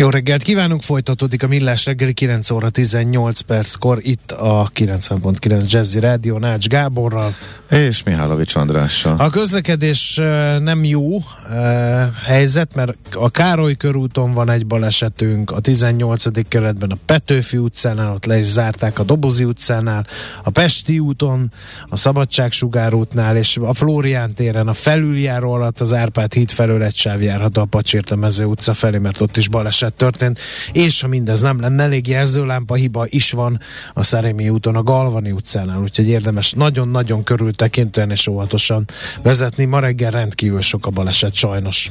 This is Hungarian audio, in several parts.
Jó reggelt kívánunk, folytatódik a Millás reggeli 9 óra 18 perckor itt a 90.9 Jazzy Rádió Nács Gáborral. És Mihálovics Andrással. A közlekedés nem jó helyzet, mert a Károly körúton van egy balesetünk, a 18. keretben a Petőfi utcánál, ott le is zárták a Dobozi utcánál, a Pesti úton, a Szabadságsugár útnál, és a Flórián téren a felüljáró alatt az Árpád híd felől egy sáv járható a Pacsirta mező utca felé, mert ott is baleset történt, és ha mindez nem lenne elég jelzőlámpa hiba is van a Szerémi úton, a Galvani utcánál, úgyhogy érdemes nagyon-nagyon körül tekintően és óvatosan vezetni. Ma reggel rendkívül sok a baleset sajnos.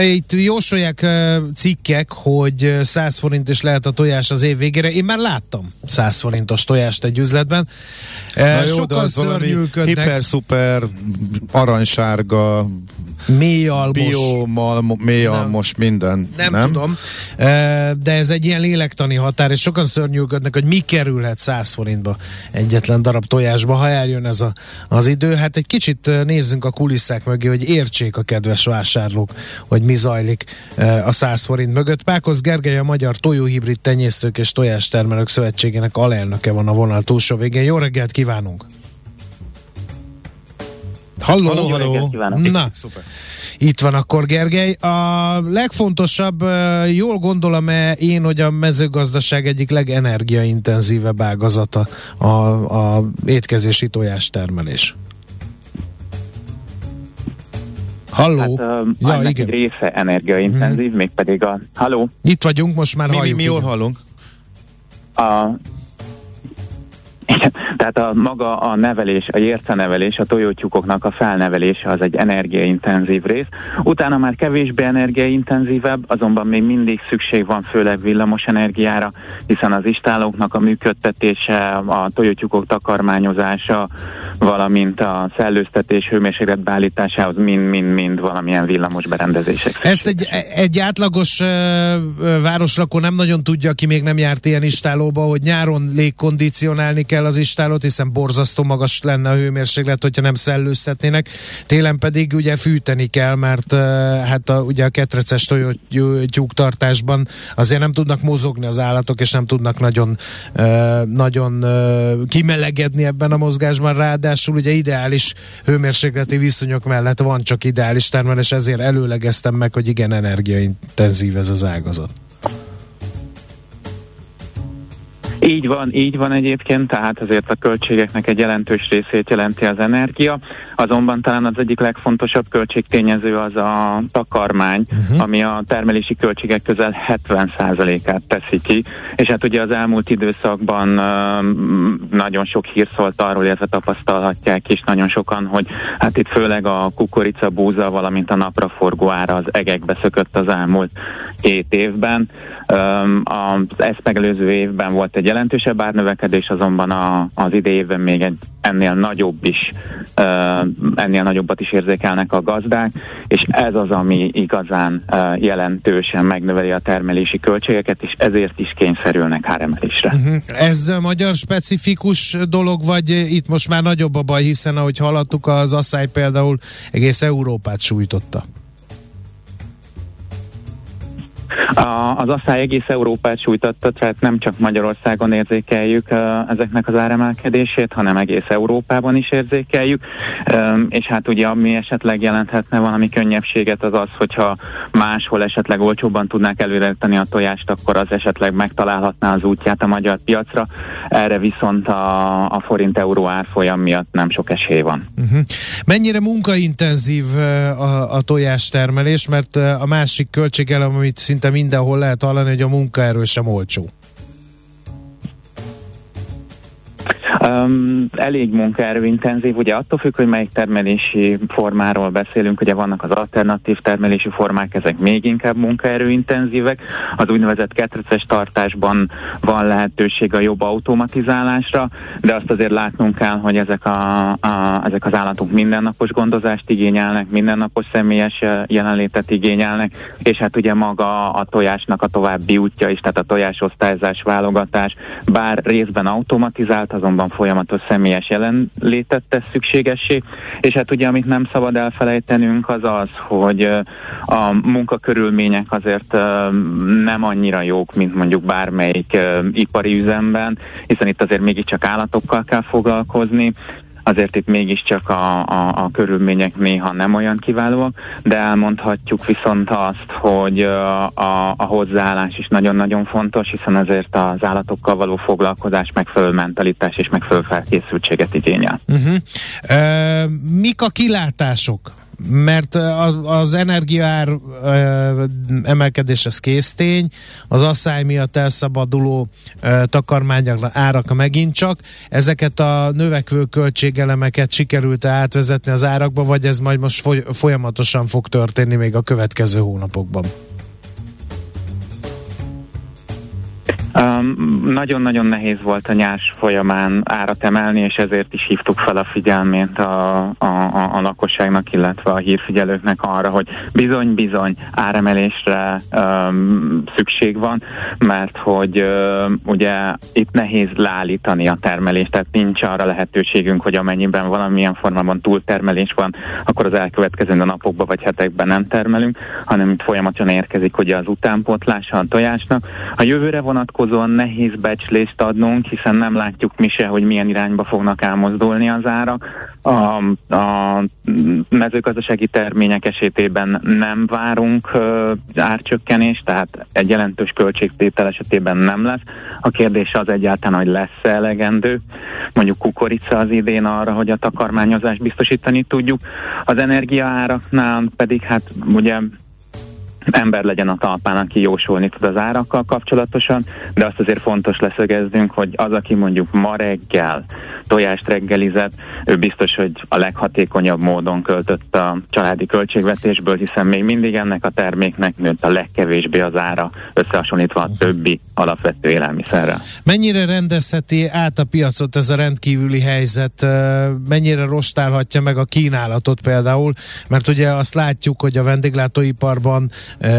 itt jósolják cikkek, hogy 100 forint is lehet a tojás az év végére. Én már láttam 100 forintos tojást egy üzletben. Na jó, Sokan de az valami hiper-szuper, aranysárga, mélyalmos. Biomal, mélyalmos, minden. Nem, nem tudom, de ez egy ilyen lélektani határ, és sokan szörnyűködnek, hogy mi kerülhet 100 forintba egyetlen darab tojásba, ha eljön ez a, az idő. Hát egy kicsit nézzünk a kulisszák mögé, hogy értsék a kedves vásárlók, hogy mi zajlik a 100 forint mögött. Pákosz Gergely a Magyar Tojóhibrid Tenyésztők és Tojástermelők Szövetségének alelnöke van a vonal túlsó végén. Jó reggelt kívánunk! Halló, halló, halló. Na, Szuper. Itt van akkor Gergely. A legfontosabb, jól gondolom -e én, hogy a mezőgazdaság egyik legenergiaintenzívebb ágazata a, a étkezési tojástermelés. Halló? Hát, uh, ja, igen. része energiaintenzív, hmm. mégpedig a... Halló? Itt vagyunk, most már mi, halljuk. Mi, mi jól hallunk? A tehát a maga a nevelés, a nevelés, a tojótyúkoknak a felnevelése az egy energiaintenzív rész. Utána már kevésbé energiaintenzívebb, azonban még mindig szükség van főleg villamos energiára, hiszen az istálóknak a működtetése, a tojótyúkok takarmányozása, valamint a szellőztetés hőmérséklet beállításához mind-mind-mind valamilyen villamos berendezések. Ezt egy, egy átlagos uh, városlakó nem nagyon tudja, aki még nem járt ilyen istálóba, hogy nyáron légkondicionálni kell az istálót, hiszen borzasztó magas lenne a hőmérséklet, hogyha nem szellőztetnének. Télen pedig ugye fűteni kell, mert hát a, ugye a ketreces tyúktartásban azért nem tudnak mozogni az állatok, és nem tudnak nagyon, nagyon kimelegedni ebben a mozgásban. Ráadásul ugye ideális hőmérsékleti viszonyok mellett van csak ideális termelés, ezért előlegeztem meg, hogy igen, energiaintenzív ez az ágazat. Így van, így van egyébként, tehát azért a költségeknek egy jelentős részét jelenti az energia, azonban talán az egyik legfontosabb költségtényező az a takarmány, uh-huh. ami a termelési költségek közel 70%-át teszi ki, és hát ugye az elmúlt időszakban nagyon sok hír szólt arról, illetve tapasztalhatják is nagyon sokan, hogy hát itt főleg a kukorica, búza, valamint a napraforgó ára az egekbe szökött az elmúlt két évben. Um, az ezt megelőző évben volt egy jelentősebb árnövekedés, azonban a, az idejében még egy ennél nagyobb is, ennél nagyobbat is érzékelnek a gazdák, és ez az, ami igazán jelentősen megnöveli a termelési költségeket, és ezért is kényszerülnek áremelésre. Uh-huh. Ez magyar specifikus dolog, vagy itt most már nagyobb a baj, hiszen ahogy hallottuk, az asszály például egész Európát sújtotta? A, az asszály egész Európát sújtotta, tehát nem csak Magyarországon érzékeljük ezeknek az áremelkedését, hanem egész Európában is érzékeljük, és hát ugye ami esetleg jelenthetne valami könnyebbséget az az, hogyha máshol esetleg olcsóbban tudnák előreteni a tojást, akkor az esetleg megtalálhatná az útját a magyar piacra, erre viszont a, a forint-euró árfolyam miatt nem sok esély van. Uh-huh. Mennyire munkaintenzív a, a tojástermelés, mert a másik költségelem, amit szinte mindenhol lehet hallani, hogy a munkaerő sem olcsó. Um, elég munkaerőintenzív, ugye attól függ, hogy melyik termelési formáról beszélünk, ugye vannak az alternatív termelési formák, ezek még inkább munkaerőintenzívek. Az úgynevezett ketreces tartásban van lehetőség a jobb automatizálásra, de azt azért látnunk kell, hogy ezek, a, a, ezek az állatok mindennapos gondozást igényelnek, mindennapos személyes jelenlétet igényelnek, és hát ugye maga a tojásnak a további útja is, tehát a tojásosztályzás, válogatás, bár részben automatizált, azonban folyamatos személyes jelenlétet tesz szükségessé, és hát ugye amit nem szabad elfelejtenünk az az, hogy a munkakörülmények azért nem annyira jók, mint mondjuk bármelyik ipari üzemben, hiszen itt azért mégiscsak állatokkal kell foglalkozni, azért itt mégiscsak a, a, a körülmények néha nem olyan kiválóak, de elmondhatjuk viszont azt, hogy a, a hozzáállás is nagyon-nagyon fontos, hiszen azért az állatokkal való foglalkozás megfelelő mentalitás és megfelelő felkészültséget igényel. Uh-huh. Uh, mik a kilátások mert az energiaár emelkedés az késztény, az asszály miatt elszabaduló takarmányok árak megint csak. Ezeket a növekvő költségelemeket sikerült átvezetni az árakba, vagy ez majd most folyamatosan fog történni még a következő hónapokban? Nagyon-nagyon nehéz volt a nyárs folyamán árat emelni, és ezért is hívtuk fel a figyelmét a, a, a, a lakosságnak, illetve a hírfigyelőknek arra, hogy bizony-bizony áremelésre um, szükség van, mert hogy um, ugye itt nehéz leállítani a termelést, tehát nincs arra lehetőségünk, hogy amennyiben valamilyen formában túltermelés van, akkor az elkövetkező napokban vagy hetekben nem termelünk, hanem itt folyamatosan érkezik ugye az utánpótlása a tojásnak. A jövőre vonatkozó vonatkozóan nehéz becslést adnunk, hiszen nem látjuk mi se, hogy milyen irányba fognak elmozdulni az árak. A, a mezőgazdasági termények esetében nem várunk uh, árcsökkenést, tehát egy jelentős költségtétel esetében nem lesz. A kérdés az egyáltalán, hogy lesz-e elegendő. Mondjuk kukorica az idén arra, hogy a takarmányozást biztosítani tudjuk. Az energiaáraknál pedig hát ugye ember legyen a talpán, aki jósolni tud az árakkal kapcsolatosan, de azt azért fontos leszögeznünk, hogy az, aki mondjuk ma reggel tojást reggelizett, ő biztos, hogy a leghatékonyabb módon költött a családi költségvetésből, hiszen még mindig ennek a terméknek nőtt a legkevésbé az ára, összehasonlítva a többi alapvető élelmiszerrel. Mennyire rendezheti át a piacot ez a rendkívüli helyzet? Mennyire rostálhatja meg a kínálatot például? Mert ugye azt látjuk, hogy a vendéglátóiparban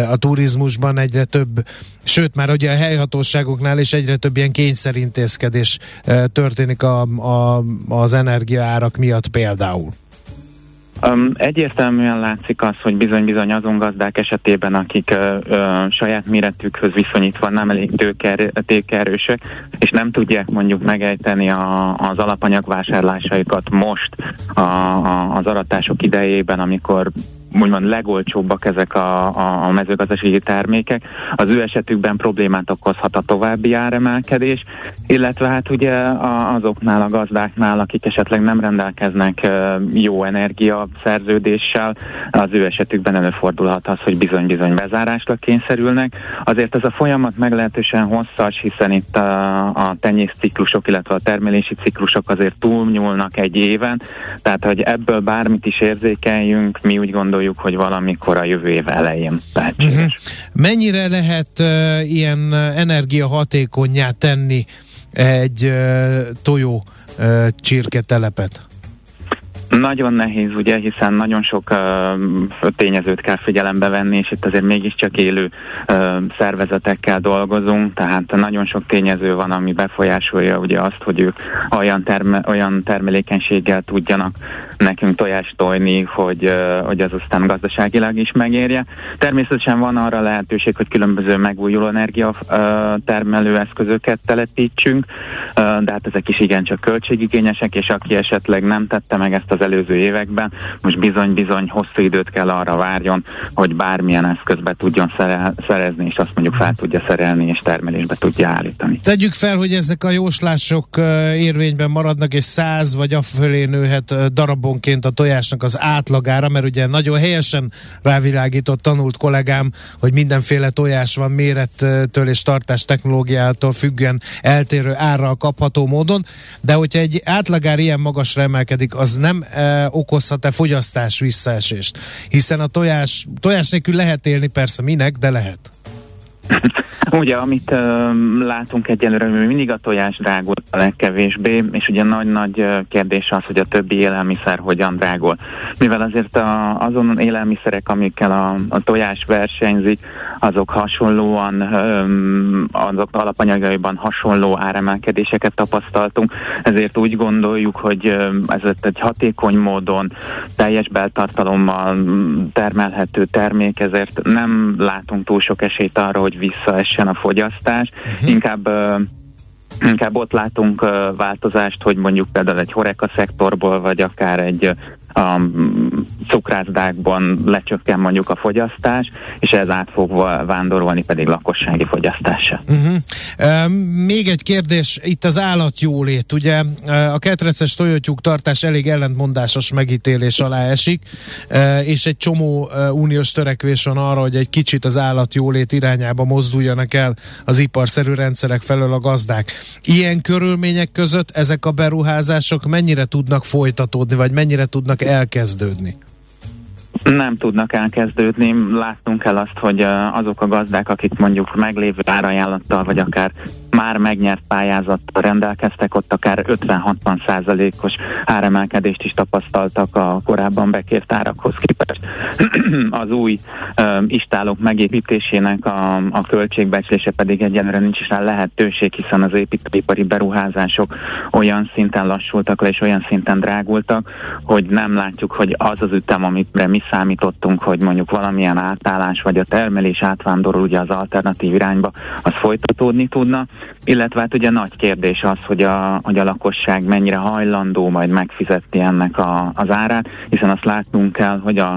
a turizmusban egyre több, sőt már ugye a helyhatóságoknál is egyre több ilyen kényszerintézkedés történik a, a, az energiaárak miatt például. Um, egyértelműen látszik az, hogy bizony-bizony azon gazdák esetében, akik uh, uh, saját méretükhöz viszonyítva nem elég tőkerősek, és nem tudják mondjuk megejteni a, az alapanyagvásárlásaikat most a, a, az aratások idejében, amikor úgymond legolcsóbbak ezek a, a, mezőgazdasági termékek. Az ő esetükben problémát okozhat a további áremelkedés, illetve hát ugye azoknál a gazdáknál, akik esetleg nem rendelkeznek jó energia szerződéssel, az ő esetükben előfordulhat az, hogy bizony-bizony bezárásra kényszerülnek. Azért ez a folyamat meglehetősen hosszas, hiszen itt a, a tenyészciklusok, illetve a termelési ciklusok azért túlnyúlnak egy éven, tehát hogy ebből bármit is érzékeljünk, mi úgy gondoljuk, gondoljuk, hogy valamikor a jövő év elején lehetséges. Uh-huh. Mennyire lehet uh, ilyen energiahatékonyá tenni egy uh, tojó uh, csirketelepet? Nagyon nehéz, ugye, hiszen nagyon sok uh, tényezőt kell figyelembe venni, és itt azért mégiscsak élő uh, szervezetekkel dolgozunk, tehát nagyon sok tényező van, ami befolyásolja ugye azt, hogy ők olyan, terme, olyan termelékenységgel tudjanak nekünk tojást tojni, hogy, hogy az aztán gazdaságilag is megérje. Természetesen van arra lehetőség, hogy különböző megújuló energia termelő eszközöket telepítsünk, de hát ezek is igencsak költségigényesek, és aki esetleg nem tette meg ezt az előző években, most bizony-bizony hosszú időt kell arra várjon, hogy bármilyen eszközbe tudjon szerezni, és azt mondjuk fel tudja szerelni, és termelésbe tudja állítani. Tegyük fel, hogy ezek a jóslások érvényben maradnak, és száz vagy afölé nőhet darabonként a tojásnak az átlagára, mert ugye nagyon helyesen rávilágított tanult kollégám, hogy mindenféle tojás van mérettől és tartás technológiától függően eltérő árral kapható módon, de hogyha egy átlagár ilyen magasra emelkedik, az nem e, okozhat-e fogyasztás visszaesést? Hiszen a tojás, tojás nélkül lehet élni, persze minek, de lehet. Ugye, amit uh, látunk egyelőre, hogy mindig a tojás drágul a legkevésbé, és ugye nagy-nagy kérdés az, hogy a többi élelmiszer hogyan drágul. Mivel azért a, azon élelmiszerek, amikkel a, a tojás versenyzik, azok hasonlóan, um, azok alapanyagaiban hasonló áremelkedéseket tapasztaltunk, ezért úgy gondoljuk, hogy ez egy hatékony módon, teljes beltartalommal termelhető termék, ezért nem látunk túl sok esélyt arra, hogy visszaessen a fogyasztás, uh-huh. inkább inkább ott látunk változást, hogy mondjuk például egy horeka szektorból, vagy akár egy a cukrászdákban lecsökken mondjuk a fogyasztás, és ez át fog vándorolni pedig lakossági fogyasztása. Uh-huh. Uh, még egy kérdés, itt az állatjólét, ugye a ketreces tojótyúk tartás elég ellentmondásos megítélés alá esik, és egy csomó uniós törekvés van arra, hogy egy kicsit az állatjólét irányába mozduljanak el az iparszerű rendszerek felől a gazdák. Ilyen körülmények között ezek a beruházások mennyire tudnak folytatódni, vagy mennyire tudnak elkezdődni? Nem tudnak elkezdődni. Látnunk kell azt, hogy azok a gazdák, akik mondjuk meglévő árajánlattal, vagy akár már megnyert pályázattal rendelkeztek, ott akár 50-60 százalékos áremelkedést is tapasztaltak a korábban bekért árakhoz képest. az új uh, istálók megépítésének a, a költségbecslése pedig egyenlőre nincs is rá lehetőség, hiszen az építőipari beruházások olyan szinten lassultak le, és olyan szinten drágultak, hogy nem látjuk, hogy az az ütem, amit mi számítottunk, hogy mondjuk valamilyen átállás, vagy a termelés átvándorol ugye az alternatív irányba, az folytatódni tudna illetve hát ugye nagy kérdés az, hogy a, hogy a lakosság mennyire hajlandó majd megfizetni ennek a, az árát, hiszen azt látnunk kell, hogy a,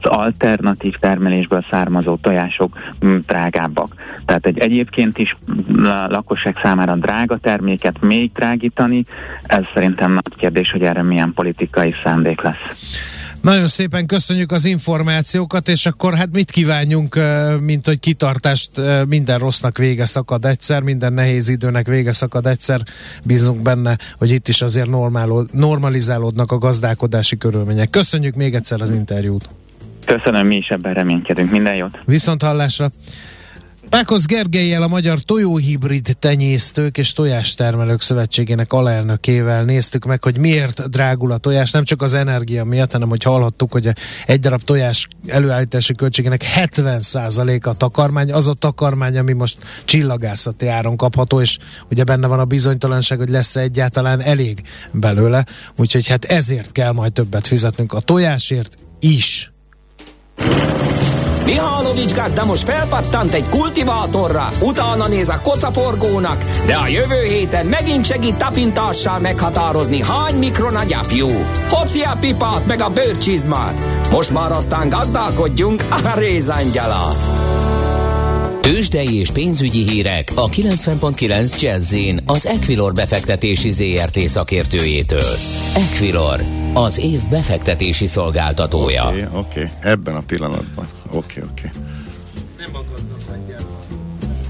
az alternatív termelésből származó tojások mm, drágábbak. Tehát egy egyébként is a lakosság számára drága terméket még drágítani, ez szerintem nagy kérdés, hogy erre milyen politikai szándék lesz. Nagyon szépen köszönjük az információkat, és akkor hát mit kívánjunk, mint hogy kitartást minden rossznak vége szakad egyszer, minden nehéz időnek vége szakad egyszer. Bízunk benne, hogy itt is azért normalizálódnak a gazdálkodási körülmények. Köszönjük még egyszer az interjút. Köszönöm, mi is ebben reménykedünk. Minden jót. Viszont hallásra. Pákosz Gergelyel a Magyar Tojóhibrid Tenyésztők és Tojástermelők Szövetségének alelnökével néztük meg, hogy miért drágul a tojás, nem csak az energia miatt, hanem hogy hallhattuk, hogy egy darab tojás előállítási költségének 70%-a takarmány, az a takarmány, ami most csillagászati áron kapható, és ugye benne van a bizonytalanság, hogy lesz-e egyáltalán elég belőle, úgyhogy hát ezért kell majd többet fizetnünk a tojásért is. Mihálovics gazda most felpattant egy kultivátorra, utána néz a kocaforgónak, de a jövő héten megint segít tapintással meghatározni, hány mikron a. Hoci a pipát meg a bőrcsizmát. Most már aztán gazdálkodjunk a rézangyala. Tőzsdei és pénzügyi hírek a 90.9 jazz az Equilor befektetési ZRT szakértőjétől. Equilor, az év befektetési szolgáltatója. Oké, okay, oké, okay. ebben a pillanatban. Oké, okay, oké. Okay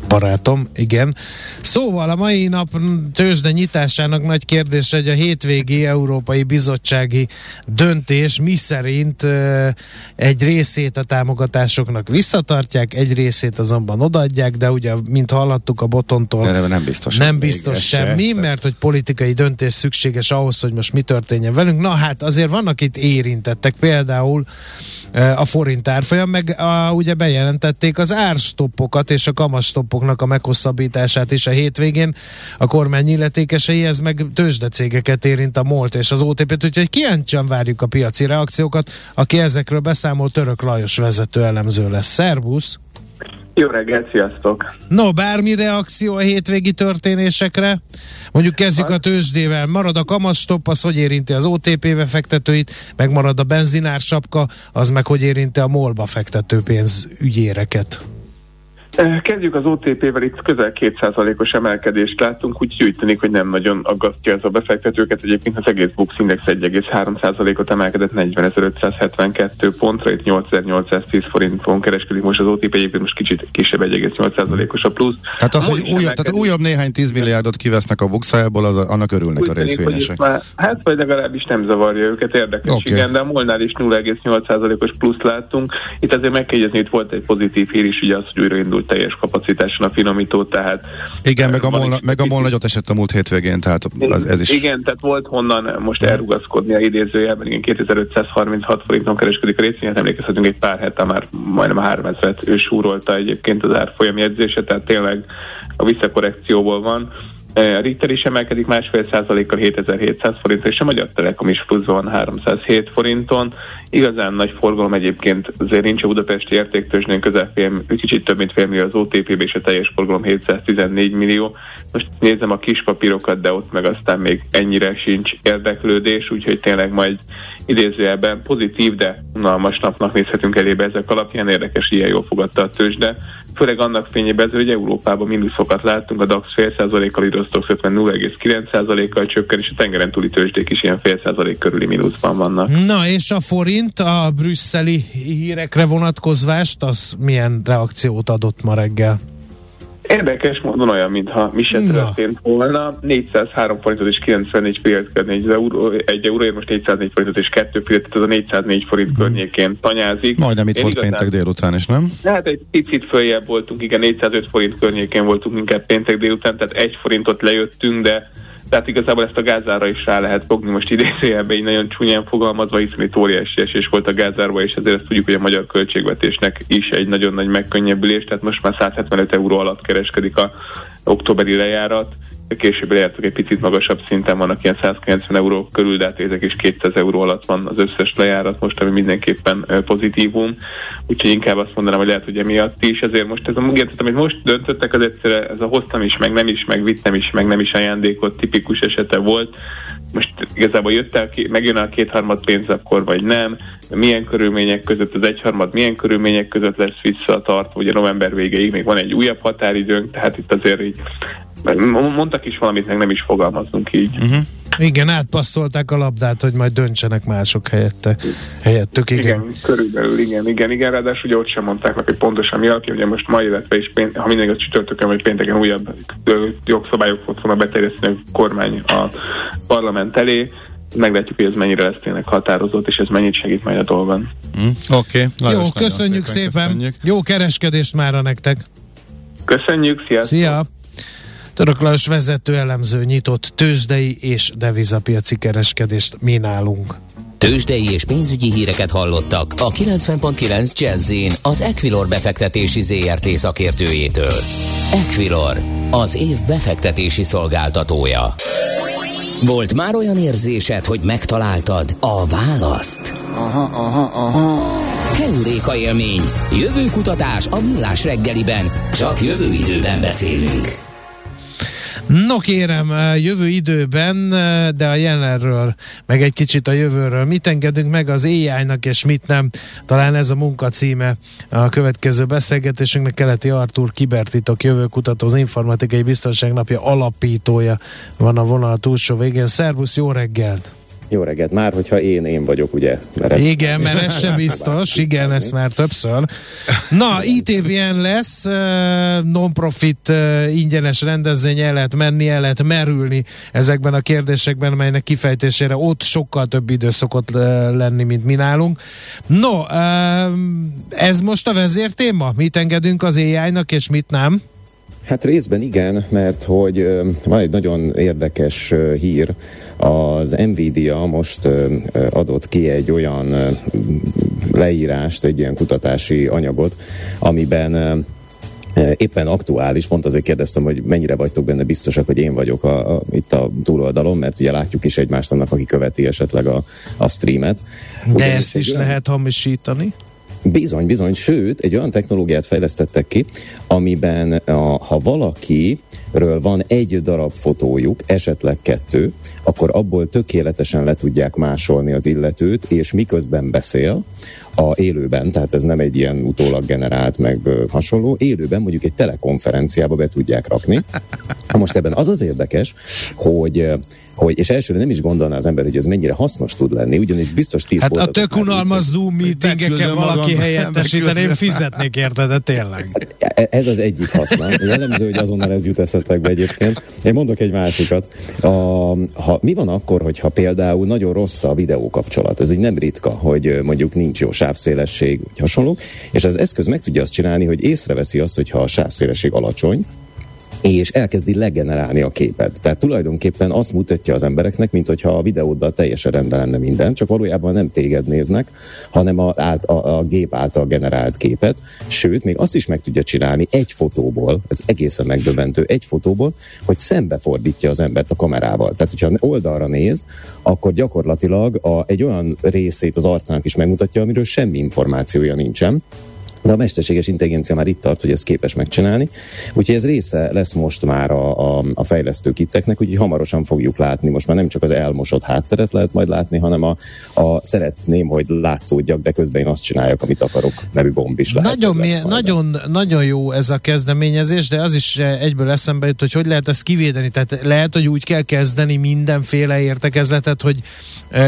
barátom, igen. Szóval a mai nap tőzsde nyitásának nagy kérdés, hogy a hétvégi Európai Bizottsági döntés mi szerint egy részét a támogatásoknak visszatartják, egy részét azonban odaadják, de ugye, mint hallhattuk a botontól, de nem biztos, nem biztos semmi, se, mert hogy politikai döntés szükséges ahhoz, hogy most mi történjen velünk. Na hát azért vannak itt érintettek, például a forint árfolyam, meg a, ugye bejelentették az árstoppokat és a kamastoppoknak a meghosszabbítását is a hétvégén. A kormány illetékesei, ez meg tőzsdecégeket érint a MOLT és az OTP-t, úgyhogy kíváncsian várjuk a piaci reakciókat. Aki ezekről beszámol, Török Lajos vezető elemző lesz. Szerbusz! Jó reggelt, sziasztok! No, bármi reakció a hétvégi történésekre? Mondjuk kezdjük a tőzsdével. Marad a kamaszstopp, az hogy érinti az OTP befektetőit, meg marad a benzinár sapka, az meg hogy érinti a MOL-ba fektető pénzügyéreket. Kezdjük az OTP-vel, itt közel 2%-os emelkedést láttunk, úgy úgy tűnik, hogy nem nagyon aggasztja ez a befektetőket. Egyébként az egész Bux Index 1,3%-ot emelkedett 40.572 pontra, itt 8810 forinton kereskedik most az OTP, egyébként most kicsit kisebb 1,8%-os a plusz. Tehát az, hogy újabb, tehát újabb néhány 10 milliárdot kivesznek a Buxájából, az, annak örülnek úgy a részvényesek. Már, hát vagy legalábbis nem zavarja őket, érdekes, okay. igen, de a Molnál is 0,8%-os plusz láttunk. Itt azért meg kell itt volt egy pozitív hír is, ugye az, hogy újraindult teljes kapacitáson a finomító, tehát... Igen, meg a, MOL, meg a MOL nagyot esett a múlt hétvégén, tehát az, ez is... Igen, tehát volt honnan most elrugaszkodni a idézőjelben, igen, 2536 forinton kereskedik a részvényet, emlékezhetünk egy pár hete már majdnem 3000-et ő súrolta egyébként az árfolyam jegyzése, tehát tényleg a visszakorrekcióból van. A Ritter is emelkedik másfél százalékkal 7700 forintra, és a Magyar Telekom is pluszban van 307 forinton. Igazán nagy forgalom egyébként azért nincs a budapesti értéktőzsnél közel fél, kicsit több mint fél millió az OTP-b, és a teljes forgalom 714 millió. Most nézem a kis papírokat, de ott meg aztán még ennyire sincs érdeklődés, úgyhogy tényleg majd idézőjelben pozitív, de unalmas napnak nézhetünk elébe ezek alapján. Érdekes, ilyen jól fogadta a tőzsde főleg annak fényében, hogy Európában mínuszokat láttunk, a DAX fél százalékkal, Irostox 50 0,9% csökken, és a tengeren túli tőzsdék is ilyen fél százalék körüli mínuszban vannak. Na és a forint a brüsszeli hírekre vonatkozvást, az milyen reakciót adott ma reggel? Érdekes módon olyan, mintha mi se történt volna. 403 forintot és 94 fillért egy euró, egy euróért most 404 forintot és 2 fillért, ez a 404 forint hmm. környékén tanyázik. Majdnem itt Én volt igazán, péntek délután is, nem? Hát egy picit följebb voltunk, igen, 405 forint környékén voltunk inkább péntek délután, tehát egy forintot lejöttünk, de tehát igazából ezt a gázára is rá lehet fogni most idézőjelben, így nagyon csúnyán fogalmazva, hiszen itt óriási esés volt a gázárba, és ezért ezt tudjuk, hogy a magyar költségvetésnek is egy nagyon nagy megkönnyebbülés, tehát most már 175 euró alatt kereskedik a októberi lejárat, később lejártak egy picit magasabb szinten, vannak ilyen 190 euró körül, de hát ezek is 200 euró alatt van az összes lejárat most, ami mindenképpen pozitívum. Úgyhogy inkább azt mondanám, hogy lehet, hogy emiatt is. Ezért most ez a munkát, amit most döntöttek, az egyszerre ez a hoztam is, meg nem is, meg vittem is, meg nem is ajándékot tipikus esete volt. Most igazából jött el, megjön a kétharmad pénz akkor, vagy nem, milyen körülmények között, az egyharmad milyen körülmények között lesz visszatartva, ugye november végéig még van egy újabb határidőnk, tehát itt azért így mondtak is valamit, meg nem is fogalmazunk így. Uh-huh. Igen, átpasszolták a labdát, hogy majd döntsenek mások helyette, helyettük, igen. igen. körülbelül, igen, igen, igen, ráadásul ugye ott sem mondták meg, hogy pontosan mi alapja, ugye most ma, illetve is, pént, ha mindig a csütörtökön vagy pénteken újabb jogszabályok volt volna beterjeszteni a kormány a parlament elé, meglátjuk, hogy ez mennyire lesz tényleg határozott, és ez mennyit segít majd a dolgon. Mm, Oké. Okay. Jó, köszönjük szépen. szépen. Köszönjük. Jó kereskedést már nektek. Köszönjük, sziasztok. Szia. Török Lajos vezető elemző nyitott tőzsdei és devizapiaci kereskedést mi nálunk. Tőzsdei és pénzügyi híreket hallottak a 90.9 jazz az Equilor befektetési ZRT szakértőjétől. Equilor, az év befektetési szolgáltatója. Volt már olyan érzésed, hogy megtaláltad a választ? Aha, aha, aha. Heuréka élmény, jövőkutatás a millás reggeliben, csak jövő időben beszélünk. No kérem, jövő időben, de a jelenről, meg egy kicsit a jövőről. Mit engedünk meg az AI-nak, és mit nem? Talán ez a munka címe a következő beszélgetésünknek. Keleti Artur Kibertitok jövőkutató, az informatikai biztonság napja alapítója van a vonal túlsó végén. Szervusz, jó reggelt! Jó reggelt, már hogyha én, én vagyok, ugye? Mert ez igen, mert ez sem biztos, igen, ezt már többször. Na, ITBN lesz, non-profit ingyenes rendezvény, el lehet menni, el lehet merülni ezekben a kérdésekben, melynek kifejtésére ott sokkal több idő szokott lenni, mint mi nálunk. No, ez most a vezértéma? Mit engedünk az AI-nak, és mit nem? Hát részben igen, mert hogy van egy nagyon érdekes hír, az Nvidia most adott ki egy olyan leírást, egy ilyen kutatási anyagot, amiben éppen aktuális, pont azért kérdeztem, hogy mennyire vagytok benne biztosak, hogy én vagyok a, a, itt a túloldalon, mert ugye látjuk is egymást annak, aki követi esetleg a, a streamet. De Ugyan ezt is olyan... lehet hamisítani? Bizony, bizony, sőt, egy olyan technológiát fejlesztettek ki, amiben a, ha valaki ről van egy darab fotójuk, esetleg kettő, akkor abból tökéletesen le tudják másolni az illetőt, és miközben beszél, a élőben, tehát ez nem egy ilyen utólag generált, meg hasonló, élőben mondjuk egy telekonferenciába be tudják rakni. Most ebben az az érdekes, hogy hogy, és elsőre nem is gondolná az ember, hogy ez mennyire hasznos tud lenni, ugyanis biztos tíz Hát a tök unalmas Zoom meetingeken valaki helyettesíteni, én fizetnék érte, de tényleg. Ez az egyik haszna. Jellemző, hogy azonnal ez jut eszetekbe egyébként. Én mondok egy másikat. A, ha, mi van akkor, hogyha például nagyon rossz a videó kapcsolat? Ez így nem ritka, hogy mondjuk nincs jó sávszélesség, vagy hasonló, és az eszköz meg tudja azt csinálni, hogy észreveszi azt, hogyha a sávszélesség alacsony, és elkezdi legenerálni a képet. Tehát tulajdonképpen azt mutatja az embereknek, mint hogyha a videóddal teljesen rendben lenne minden, csak valójában nem téged néznek, hanem a, a, a, a gép által generált képet. Sőt, még azt is meg tudja csinálni egy fotóból, ez egészen megdöbbentő, egy fotóból, hogy szembefordítja az embert a kamerával. Tehát, hogyha oldalra néz, akkor gyakorlatilag a, egy olyan részét az arcának is megmutatja, amiről semmi információja nincsen, de a mesterséges intelligencia már itt tart, hogy ezt képes megcsinálni. Úgyhogy ez része lesz most már a, a, a fejlesztő kitteknek, úgyhogy hamarosan fogjuk látni. Most már nem csak az elmosott hátteret lehet majd látni, hanem a, a szeretném, hogy látszódjak, de közben én azt csináljak, amit akarok, nevű gomb is lehet. Nagyon, mi, nagyon, nagyon jó ez a kezdeményezés, de az is egyből eszembe jut, hogy hogy lehet ezt kivédeni. Tehát lehet, hogy úgy kell kezdeni mindenféle értekezletet, hogy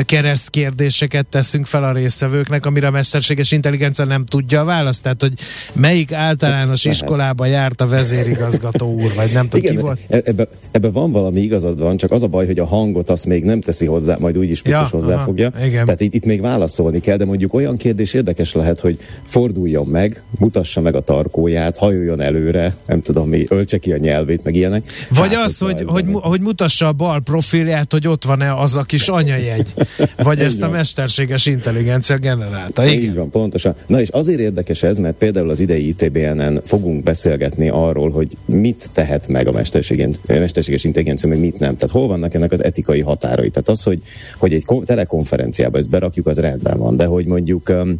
keresztkérdéseket teszünk fel a résztvevőknek, amire a mesterséges intelligencia nem tudja a választ tehát, hogy melyik általános hát, iskolába járt a vezérigazgató úr, vagy nem tudom, Igen, ki volt? E- ebbe, ebbe van valami igazad van, csak az a baj, hogy a hangot azt még nem teszi hozzá, majd úgyis biztos ja, hozzáfogja. Aha, igen. Tehát itt, itt még válaszolni kell, de mondjuk olyan kérdés érdekes lehet, hogy forduljon meg, mutassa meg a tarkóját, hajoljon előre, nem tudom mi, öltse ki a nyelvét, meg ilyenek. Vagy hát, az, hogy, hogy, hogy mutassa a bal profilját, hogy ott van-e az a kis anyajegy. Vagy ezt a mesterséges intelligencia generálta. Igen. Így van, pontosan. Na és azért érdekes ez, mert például az idei ITBN-en fogunk beszélgetni arról, hogy mit tehet meg a mesterséges intelligencia, meg mit nem. Tehát hol vannak ennek az etikai határai. Tehát az, hogy, hogy egy telekonferenciába ezt berakjuk, az rendben van, de hogy mondjuk um,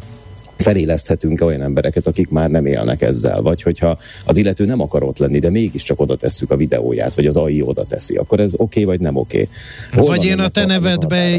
feléleszthetünk olyan embereket, akik már nem élnek ezzel, vagy hogyha az illető nem akar ott lenni, de mégiscsak oda tesszük a videóját, vagy az AI oda teszi, akkor ez oké, okay, vagy nem oké. Okay. Vagy én a te nevedbe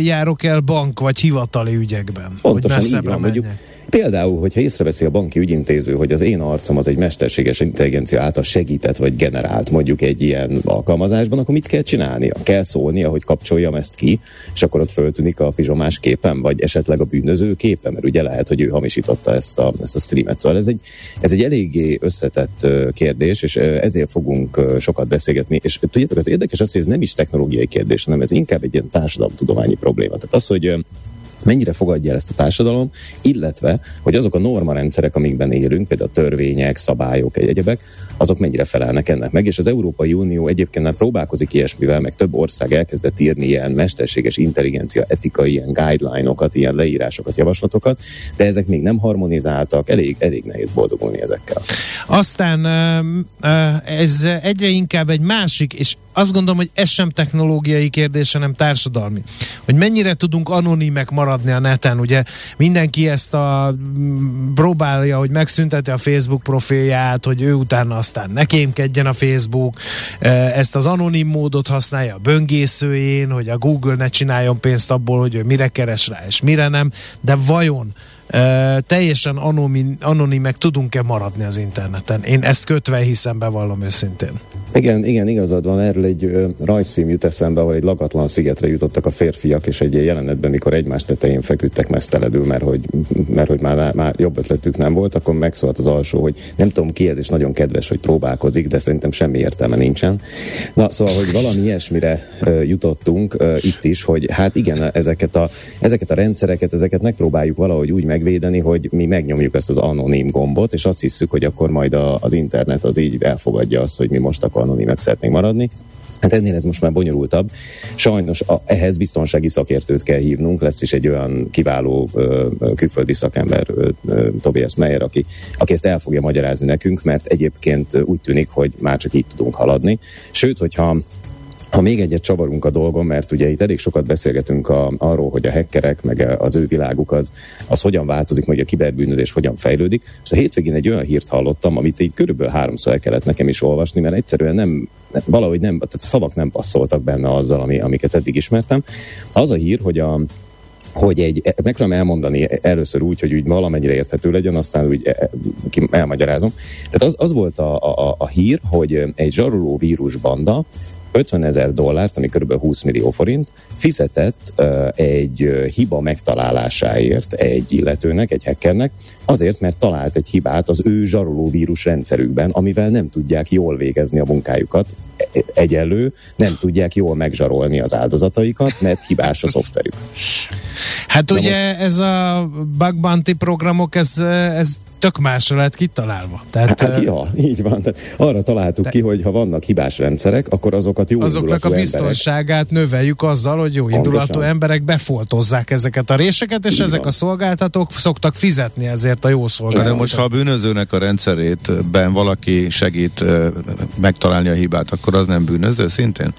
járok el bank, vagy hivatali ügyekben. Pontosan hogy így van, mondjuk, Például, hogyha észreveszi a banki ügyintéző, hogy az én arcom az egy mesterséges intelligencia által segített vagy generált mondjuk egy ilyen alkalmazásban, akkor mit kell csinálnia? Kell szólnia, hogy kapcsoljam ezt ki, és akkor ott föltűnik a pizsomás képen, vagy esetleg a bűnöző képen, mert ugye lehet, hogy ő hamisította ezt a, ezt a streamet. Szóval ez egy, ez egy eléggé összetett kérdés, és ezért fogunk sokat beszélgetni. És tudjátok, az érdekes az, hogy ez nem is technológiai kérdés, hanem ez inkább egy ilyen társadalomtudományi probléma. Tehát az, hogy mennyire fogadja el ezt a társadalom, illetve, hogy azok a normarendszerek, amikben élünk, például a törvények, szabályok, egyebek, azok mennyire felelnek ennek meg, és az Európai Unió egyébként már próbálkozik ilyesmivel, meg több ország elkezdett írni ilyen mesterséges intelligencia etikai ilyen guideline-okat, ilyen leírásokat, javaslatokat, de ezek még nem harmonizáltak, elég, elég nehéz boldogulni ezekkel. Aztán ez egyre inkább egy másik, és azt gondolom, hogy ez sem technológiai kérdés, hanem társadalmi. Hogy mennyire tudunk anonimek maradni a neten, ugye? Mindenki ezt a próbálja, hogy megszünteti a Facebook profilját, hogy ő utána aztán ne kémkedjen a Facebook, ezt az anonim módot használja a böngészőjén, hogy a Google ne csináljon pénzt abból, hogy ő mire keres rá, és mire nem, de vajon Teljesen anonim, anonimek tudunk-e maradni az interneten? Én ezt kötve hiszem, bevallom őszintén. Igen, igen, igazad van. Erről egy uh, rajzfilm jut eszembe, ahol egy lakatlan szigetre jutottak a férfiak, és egy jelenetben, mikor egymás tetején feküdtek meszteledül, mert hogy, mert hogy már, már jobb ötletük nem volt, akkor megszólt az alsó, hogy nem tudom ki ez, és nagyon kedves, hogy próbálkozik, de szerintem semmi értelme nincsen. Na, szóval, hogy valami ilyesmire jutottunk itt is, hogy hát igen, ezeket a, ezeket a rendszereket, ezeket megpróbáljuk valahogy úgy meg megvédeni, hogy mi megnyomjuk ezt az anonim gombot, és azt hiszük, hogy akkor majd a, az internet az így elfogadja azt, hogy mi most akkor anonimek szeretnénk maradni. Hát ennél ez most már bonyolultabb. Sajnos a, ehhez biztonsági szakértőt kell hívnunk, lesz is egy olyan kiváló ö, külföldi szakember, ö, ö, Tobias Meyer, aki, aki ezt el fogja magyarázni nekünk, mert egyébként úgy tűnik, hogy már csak így tudunk haladni. Sőt, hogyha ha még egyet csavarunk a dolgon, mert ugye itt elég sokat beszélgetünk a, arról, hogy a hackerek, meg az ő világuk az, az hogyan változik, meg a kiberbűnözés hogyan fejlődik. És a hétvégén egy olyan hírt hallottam, amit így körülbelül háromszor el kellett nekem is olvasni, mert egyszerűen nem, valahogy nem, tehát a szavak nem passzoltak benne azzal, ami, amiket eddig ismertem. Az a hír, hogy a, hogy egy, meg tudom elmondani először úgy, hogy úgy valamennyire érthető legyen, aztán úgy e, elmagyarázom. Tehát az, az volt a, a, a hír, hogy egy zsaroló vírusbanda 50 ezer dollárt, ami kb. 20 millió forint, fizetett egy hiba megtalálásáért egy illetőnek, egy hackernek, azért, mert talált egy hibát az ő zsaroló vírus rendszerükben, amivel nem tudják jól végezni a munkájukat. E, egyelő, nem tudják jól megzsarolni az áldozataikat, mert hibás a szoftverük. Hát Na ugye most... ez a bug bounty programok, ez, ez tök másra lett kitalálva. Tehát, hát, ja, így van. Tehát arra találtuk te... ki, hogy ha vannak hibás rendszerek, akkor azokat jó Azoknak a biztonságát emberek... növeljük azzal, hogy jó indulatú emberek befoltozzák ezeket a réseket, és így ezek van. a szolgáltatók szoktak fizetni ezért a jó szolgáltatók. De most, ha a bűnözőnek a rendszerét ben valaki segít uh, megtalálni a hibát, akkor az nem bűnöző szintén?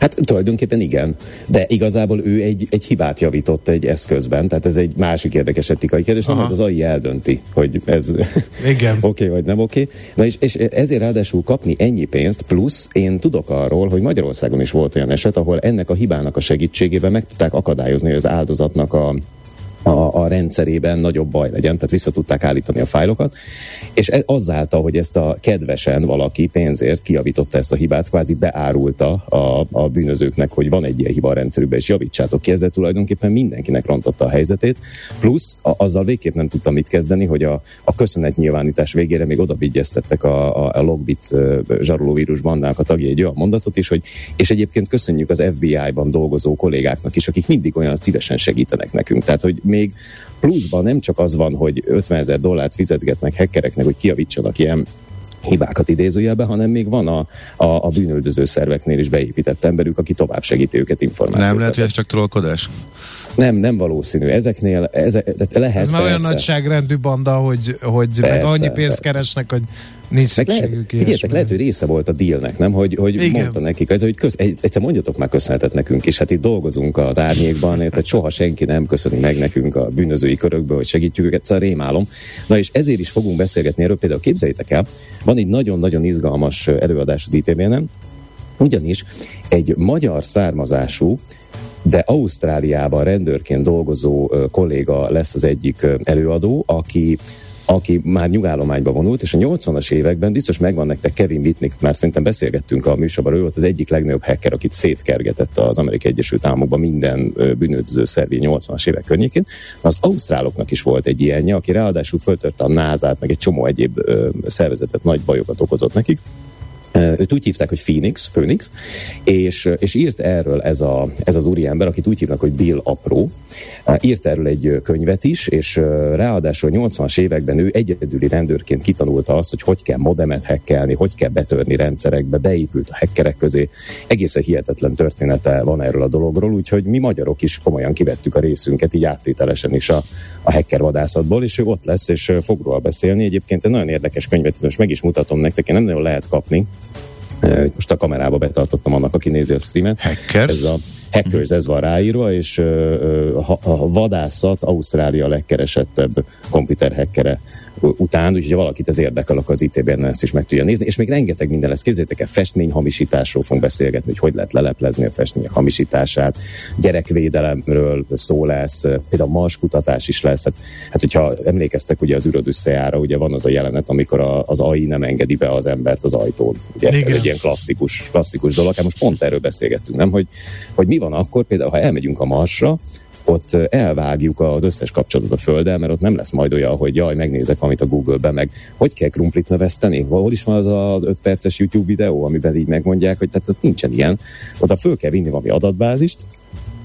Hát tulajdonképpen igen, de igazából ő egy, egy hibát javított egy eszközben, tehát ez egy másik érdekes etikai kérdés, nem, az AI eldönti, hogy ez oké okay, vagy nem oké. Okay. Na és, és ezért ráadásul kapni ennyi pénzt, plusz én tudok arról, hogy Magyarországon is volt olyan eset, ahol ennek a hibának a segítségével meg tudták akadályozni, hogy az áldozatnak a a, a rendszerében nagyobb baj legyen, tehát vissza tudták állítani a fájlokat, és ez, azáltal, hogy ezt a kedvesen valaki pénzért kiavította ezt a hibát, kvázi beárulta a, a bűnözőknek, hogy van egy ilyen hiba a rendszerükben, és javítsátok ki, ezzel tulajdonképpen mindenkinek rontotta a helyzetét, plusz a, azzal végképp nem tudtam mit kezdeni, hogy a, a köszönet nyilvánítás végére még oda a, a, a Logbit zsarolóvírus bandának a tagja egy olyan mondatot is, hogy és egyébként köszönjük az FBI-ban dolgozó kollégáknak is, akik mindig olyan szívesen segítenek nekünk. Tehát, hogy még pluszban nem csak az van, hogy 50 ezer dollárt fizetgetnek hackereknek, hogy kiavítsanak ilyen hibákat idézőjelbe, hanem még van a, a, a bűnöldöző szerveknél is beépített emberük, aki tovább segíti őket információkat. Nem lehet, hogy ez csak trollkodás? Nem, nem valószínű. Ezeknél ezek, lehet. Ez már olyan nagyságrendű banda, hogy, hogy persze, meg annyi pénzt keresnek, hogy Nincs szükségük lehet, figyeljetek, lehet, hogy része volt a dílnek, nem? Hogy, hogy Igen. mondta nekik, ez, hogy köz, egy, egyszer mondjatok már köszönetet nekünk, és hát itt dolgozunk az árnyékban, tehát soha senki nem köszöni meg nekünk a bűnözői körökből, hogy segítjük őket, szóval rémálom. Na és ezért is fogunk beszélgetni erről, például képzeljétek el, van egy nagyon-nagyon izgalmas előadás az ITV-nen, ugyanis egy magyar származású de Ausztráliában rendőrként dolgozó kolléga lesz az egyik előadó, aki aki már nyugállományba vonult, és a 80-as években biztos megvan nektek Kevin Whitnick, már szerintem beszélgettünk a műsorban, ő volt az egyik legnagyobb hacker, akit szétkergetett az Amerikai Egyesült Államokban minden bűnöző szervi 80-as évek környékén. Az ausztráloknak is volt egy ilyenje, aki ráadásul föltörte a názát, meg egy csomó egyéb szervezetet, nagy bajokat okozott nekik. Őt úgy hívták, hogy Phoenix, Phoenix, és, és írt erről ez, a, ez az úriember, akit úgy hívnak, hogy Bill Apró, írt erről egy könyvet is, és ráadásul 80-as években ő egyedüli rendőrként kitanulta azt, hogy hogy kell modemet hekkelni, hogy kell betörni rendszerekbe, beépült a hekkerek közé. Egészen hihetetlen története van erről a dologról, úgyhogy mi magyarok is komolyan kivettük a részünket, így áttételesen is a, a hacker vadászatból, és ő ott lesz, és fog róla beszélni. Egyébként egy nagyon érdekes könyvet, most meg is mutatom nektek, én nem nagyon lehet kapni, most a kamerába betartottam annak, aki nézi a streamet. Hackers? Ez a Hackers, ez van ráírva, és a vadászat Ausztrália legkeresettebb komputer hackere után, úgyhogy ha valakit ez érdekel, akkor az ITB-ben ezt is meg tudja nézni, és még rengeteg minden lesz. Képzeljétek el, festményhamisításról fogunk beszélgetni, hogy hogy lehet leleplezni a festmények hamisítását, gyerekvédelemről szó lesz, például mars kutatás is lesz. Hát, hát hogyha emlékeztek ugye az űrödüsszejára, ugye van az a jelenet, amikor a, az AI nem engedi be az embert az ajtón. Ugye Igen. ez egy ilyen klasszikus, klasszikus dolog. Hát most pont erről beszélgettünk, nem? Hogy, hogy mi van akkor, például ha elmegyünk a Marsra, ott elvágjuk az összes kapcsolatot a Földdel, mert ott nem lesz majd olyan, hogy jaj, megnézek valamit a Google-ben, meg hogy kell krumplit növeszteni? Hol is van az az 5 perces YouTube videó, amiben így megmondják, hogy tehát ott nincsen ilyen. Oda föl kell vinni valami adatbázist,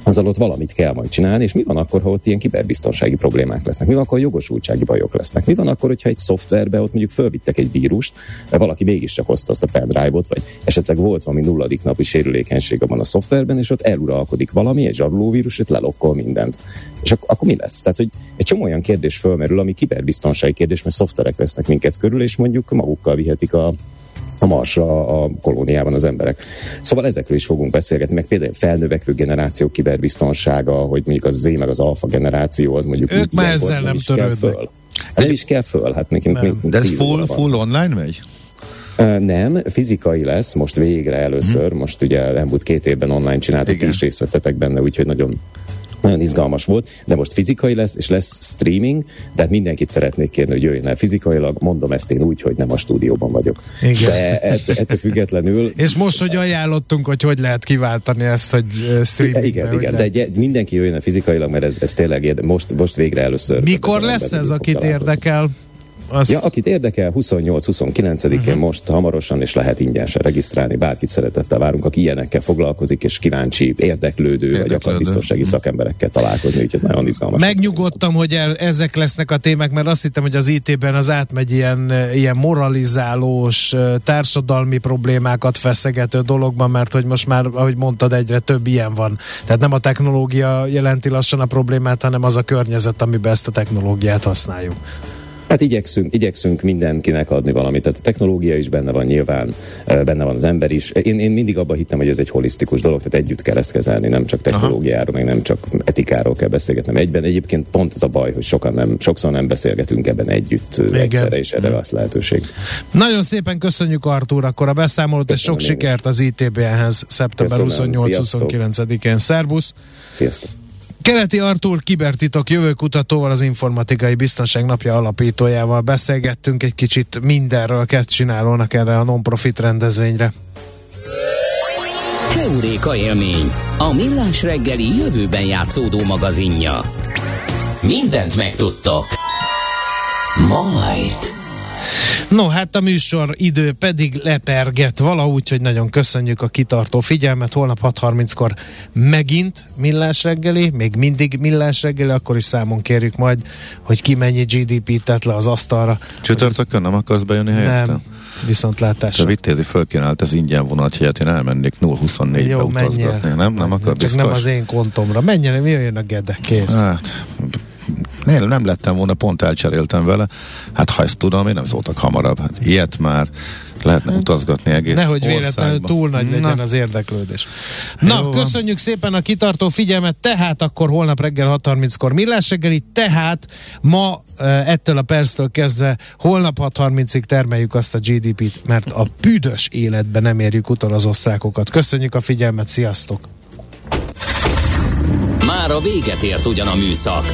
azzal ott valamit kell majd csinálni, és mi van akkor, ha ott ilyen kiberbiztonsági problémák lesznek? Mi van akkor, ha jogosultsági bajok lesznek? Mi van akkor, hogyha egy szoftverbe ott mondjuk fölvittek egy vírust, mert valaki mégiscsak hozta azt a pendrive-ot, vagy esetleg volt valami nulladik napi sérülékenység abban a szoftverben, és ott eluralkodik valami, egy zsarolóvírus, itt lelokkol mindent. És ak- akkor mi lesz? Tehát, hogy egy csomó olyan kérdés fölmerül, ami kiberbiztonsági kérdés, mert szoftverek vesznek minket körül, és mondjuk magukkal vihetik a a Marsra a kolóniában az emberek. Szóval ezekről is fogunk beszélgetni, meg például felnövekvő generáció kiberbiztonsága, hogy mondjuk az Z meg az alfa generáció, az mondjuk Ők már ezzel nem törődnek. föl. Nem is kell föl, hát nekünk Nem. De ez full, full online megy? Nem, fizikai lesz, most végre először, most ugye elmúlt két évben online csináltuk, Igen. is részt vettetek benne, úgyhogy nagyon nagyon izgalmas volt, de most fizikai lesz, és lesz streaming, tehát mindenkit szeretnék kérni, hogy jöjjön el fizikailag, mondom ezt én úgy, hogy nem a stúdióban vagyok. Igen. De ett- ettől függetlenül És most, hogy ajánlottunk, hogy hogy lehet kiváltani ezt, hogy ö, streamingbe, igen, igen, de egy, mindenki jöjjön el fizikailag, mert ez, ez tényleg érde, most, most végre először. Mikor lesz ez, akit érdekel? Az... Ja, akit érdekel, 28-29-én uh-huh. most hamarosan, és lehet ingyenesen regisztrálni, bárkit szeretettel várunk, aki ilyenekkel foglalkozik, és kíváncsi, érdeklődő, érdeklődő. vagy akar biztonsági szakemberekkel találkozni, úgyhogy nagyon izgalmas. Megnyugodtam, hogy el, ezek lesznek a témák, mert azt hittem, hogy az IT-ben az átmegy ilyen, eh, ilyen moralizálós, eh, társadalmi problémákat feszegető dologban, mert hogy most már, ahogy mondtad, egyre több ilyen van. Tehát nem a technológia jelenti lassan a problémát, hanem az a környezet, amiben ezt a technológiát használjuk. Hát igyekszünk, igyekszünk mindenkinek adni valamit. Tehát a technológia is benne van nyilván, benne van az ember is. Én, én mindig abban hittem, hogy ez egy holisztikus dolog, tehát együtt kell ezt kezelni, nem csak technológiáról, meg nem csak etikáról kell beszélgetni egyben. Egyébként pont az a baj, hogy sokan nem, sokszor nem beszélgetünk ebben együtt Igen. Egyszerre, és erre lesz lehetőség. Nagyon szépen köszönjük Artur akkor a beszámolót, és sok Köszönöm sikert az ITBN-hez szeptember Köszönöm, 28-29-én. Szerbusz! Sziasztok! Keleti Artur kibertitok jövőkutatóval, az Informatikai Biztonság Napja alapítójával beszélgettünk egy kicsit mindenről, kezd csinálónak erre a non-profit rendezvényre. Heuréka élmény, a millás reggeli jövőben játszódó magazinja. Mindent megtudtok. Majd. No, hát a műsor idő pedig leperget valahogy, hogy nagyon köszönjük a kitartó figyelmet. Holnap 6.30-kor megint millás reggeli, még mindig millás reggeli, akkor is számon kérjük majd, hogy ki mennyi GDP-t tett le az asztalra. Csütörtökön nem akarsz bejönni helyettem? Nem, viszont Te látásra. Vitézi fölkínált az ingyen vonat helyett, én elmennék 0-24-be Jó, utazgatni. menjél. Nem? Nem akar Csak biztos? nem az én kontomra. Menjen, mi jön a gede, kész. Hát, nem, nem lettem volna, pont elcseréltem vele. Hát ha ezt tudom, én nem szóltak hamarabb. Hát ilyet már lehetne utazgatni egész Nehogy véletlenül túl nagy legyen Na, az érdeklődés. Na, Jó van. köszönjük szépen a kitartó figyelmet, tehát akkor holnap reggel 6.30-kor millás reggeli, tehát ma eh, ettől a perctől kezdve holnap 6.30-ig termeljük azt a GDP-t, mert a büdös életben nem érjük utol az osztrákokat. Köszönjük a figyelmet, sziasztok! Már a véget ért ugyan a műszak,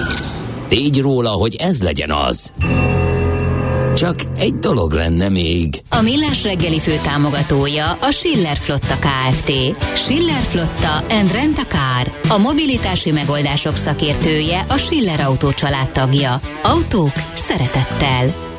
tégy róla, hogy ez legyen az. Csak egy dolog lenne még. A Millás reggeli fő támogatója a Schiller Flotta KFT. Schiller Flotta and Rent a Car. A mobilitási megoldások szakértője a Schiller Autó családtagja. Autók szeretettel.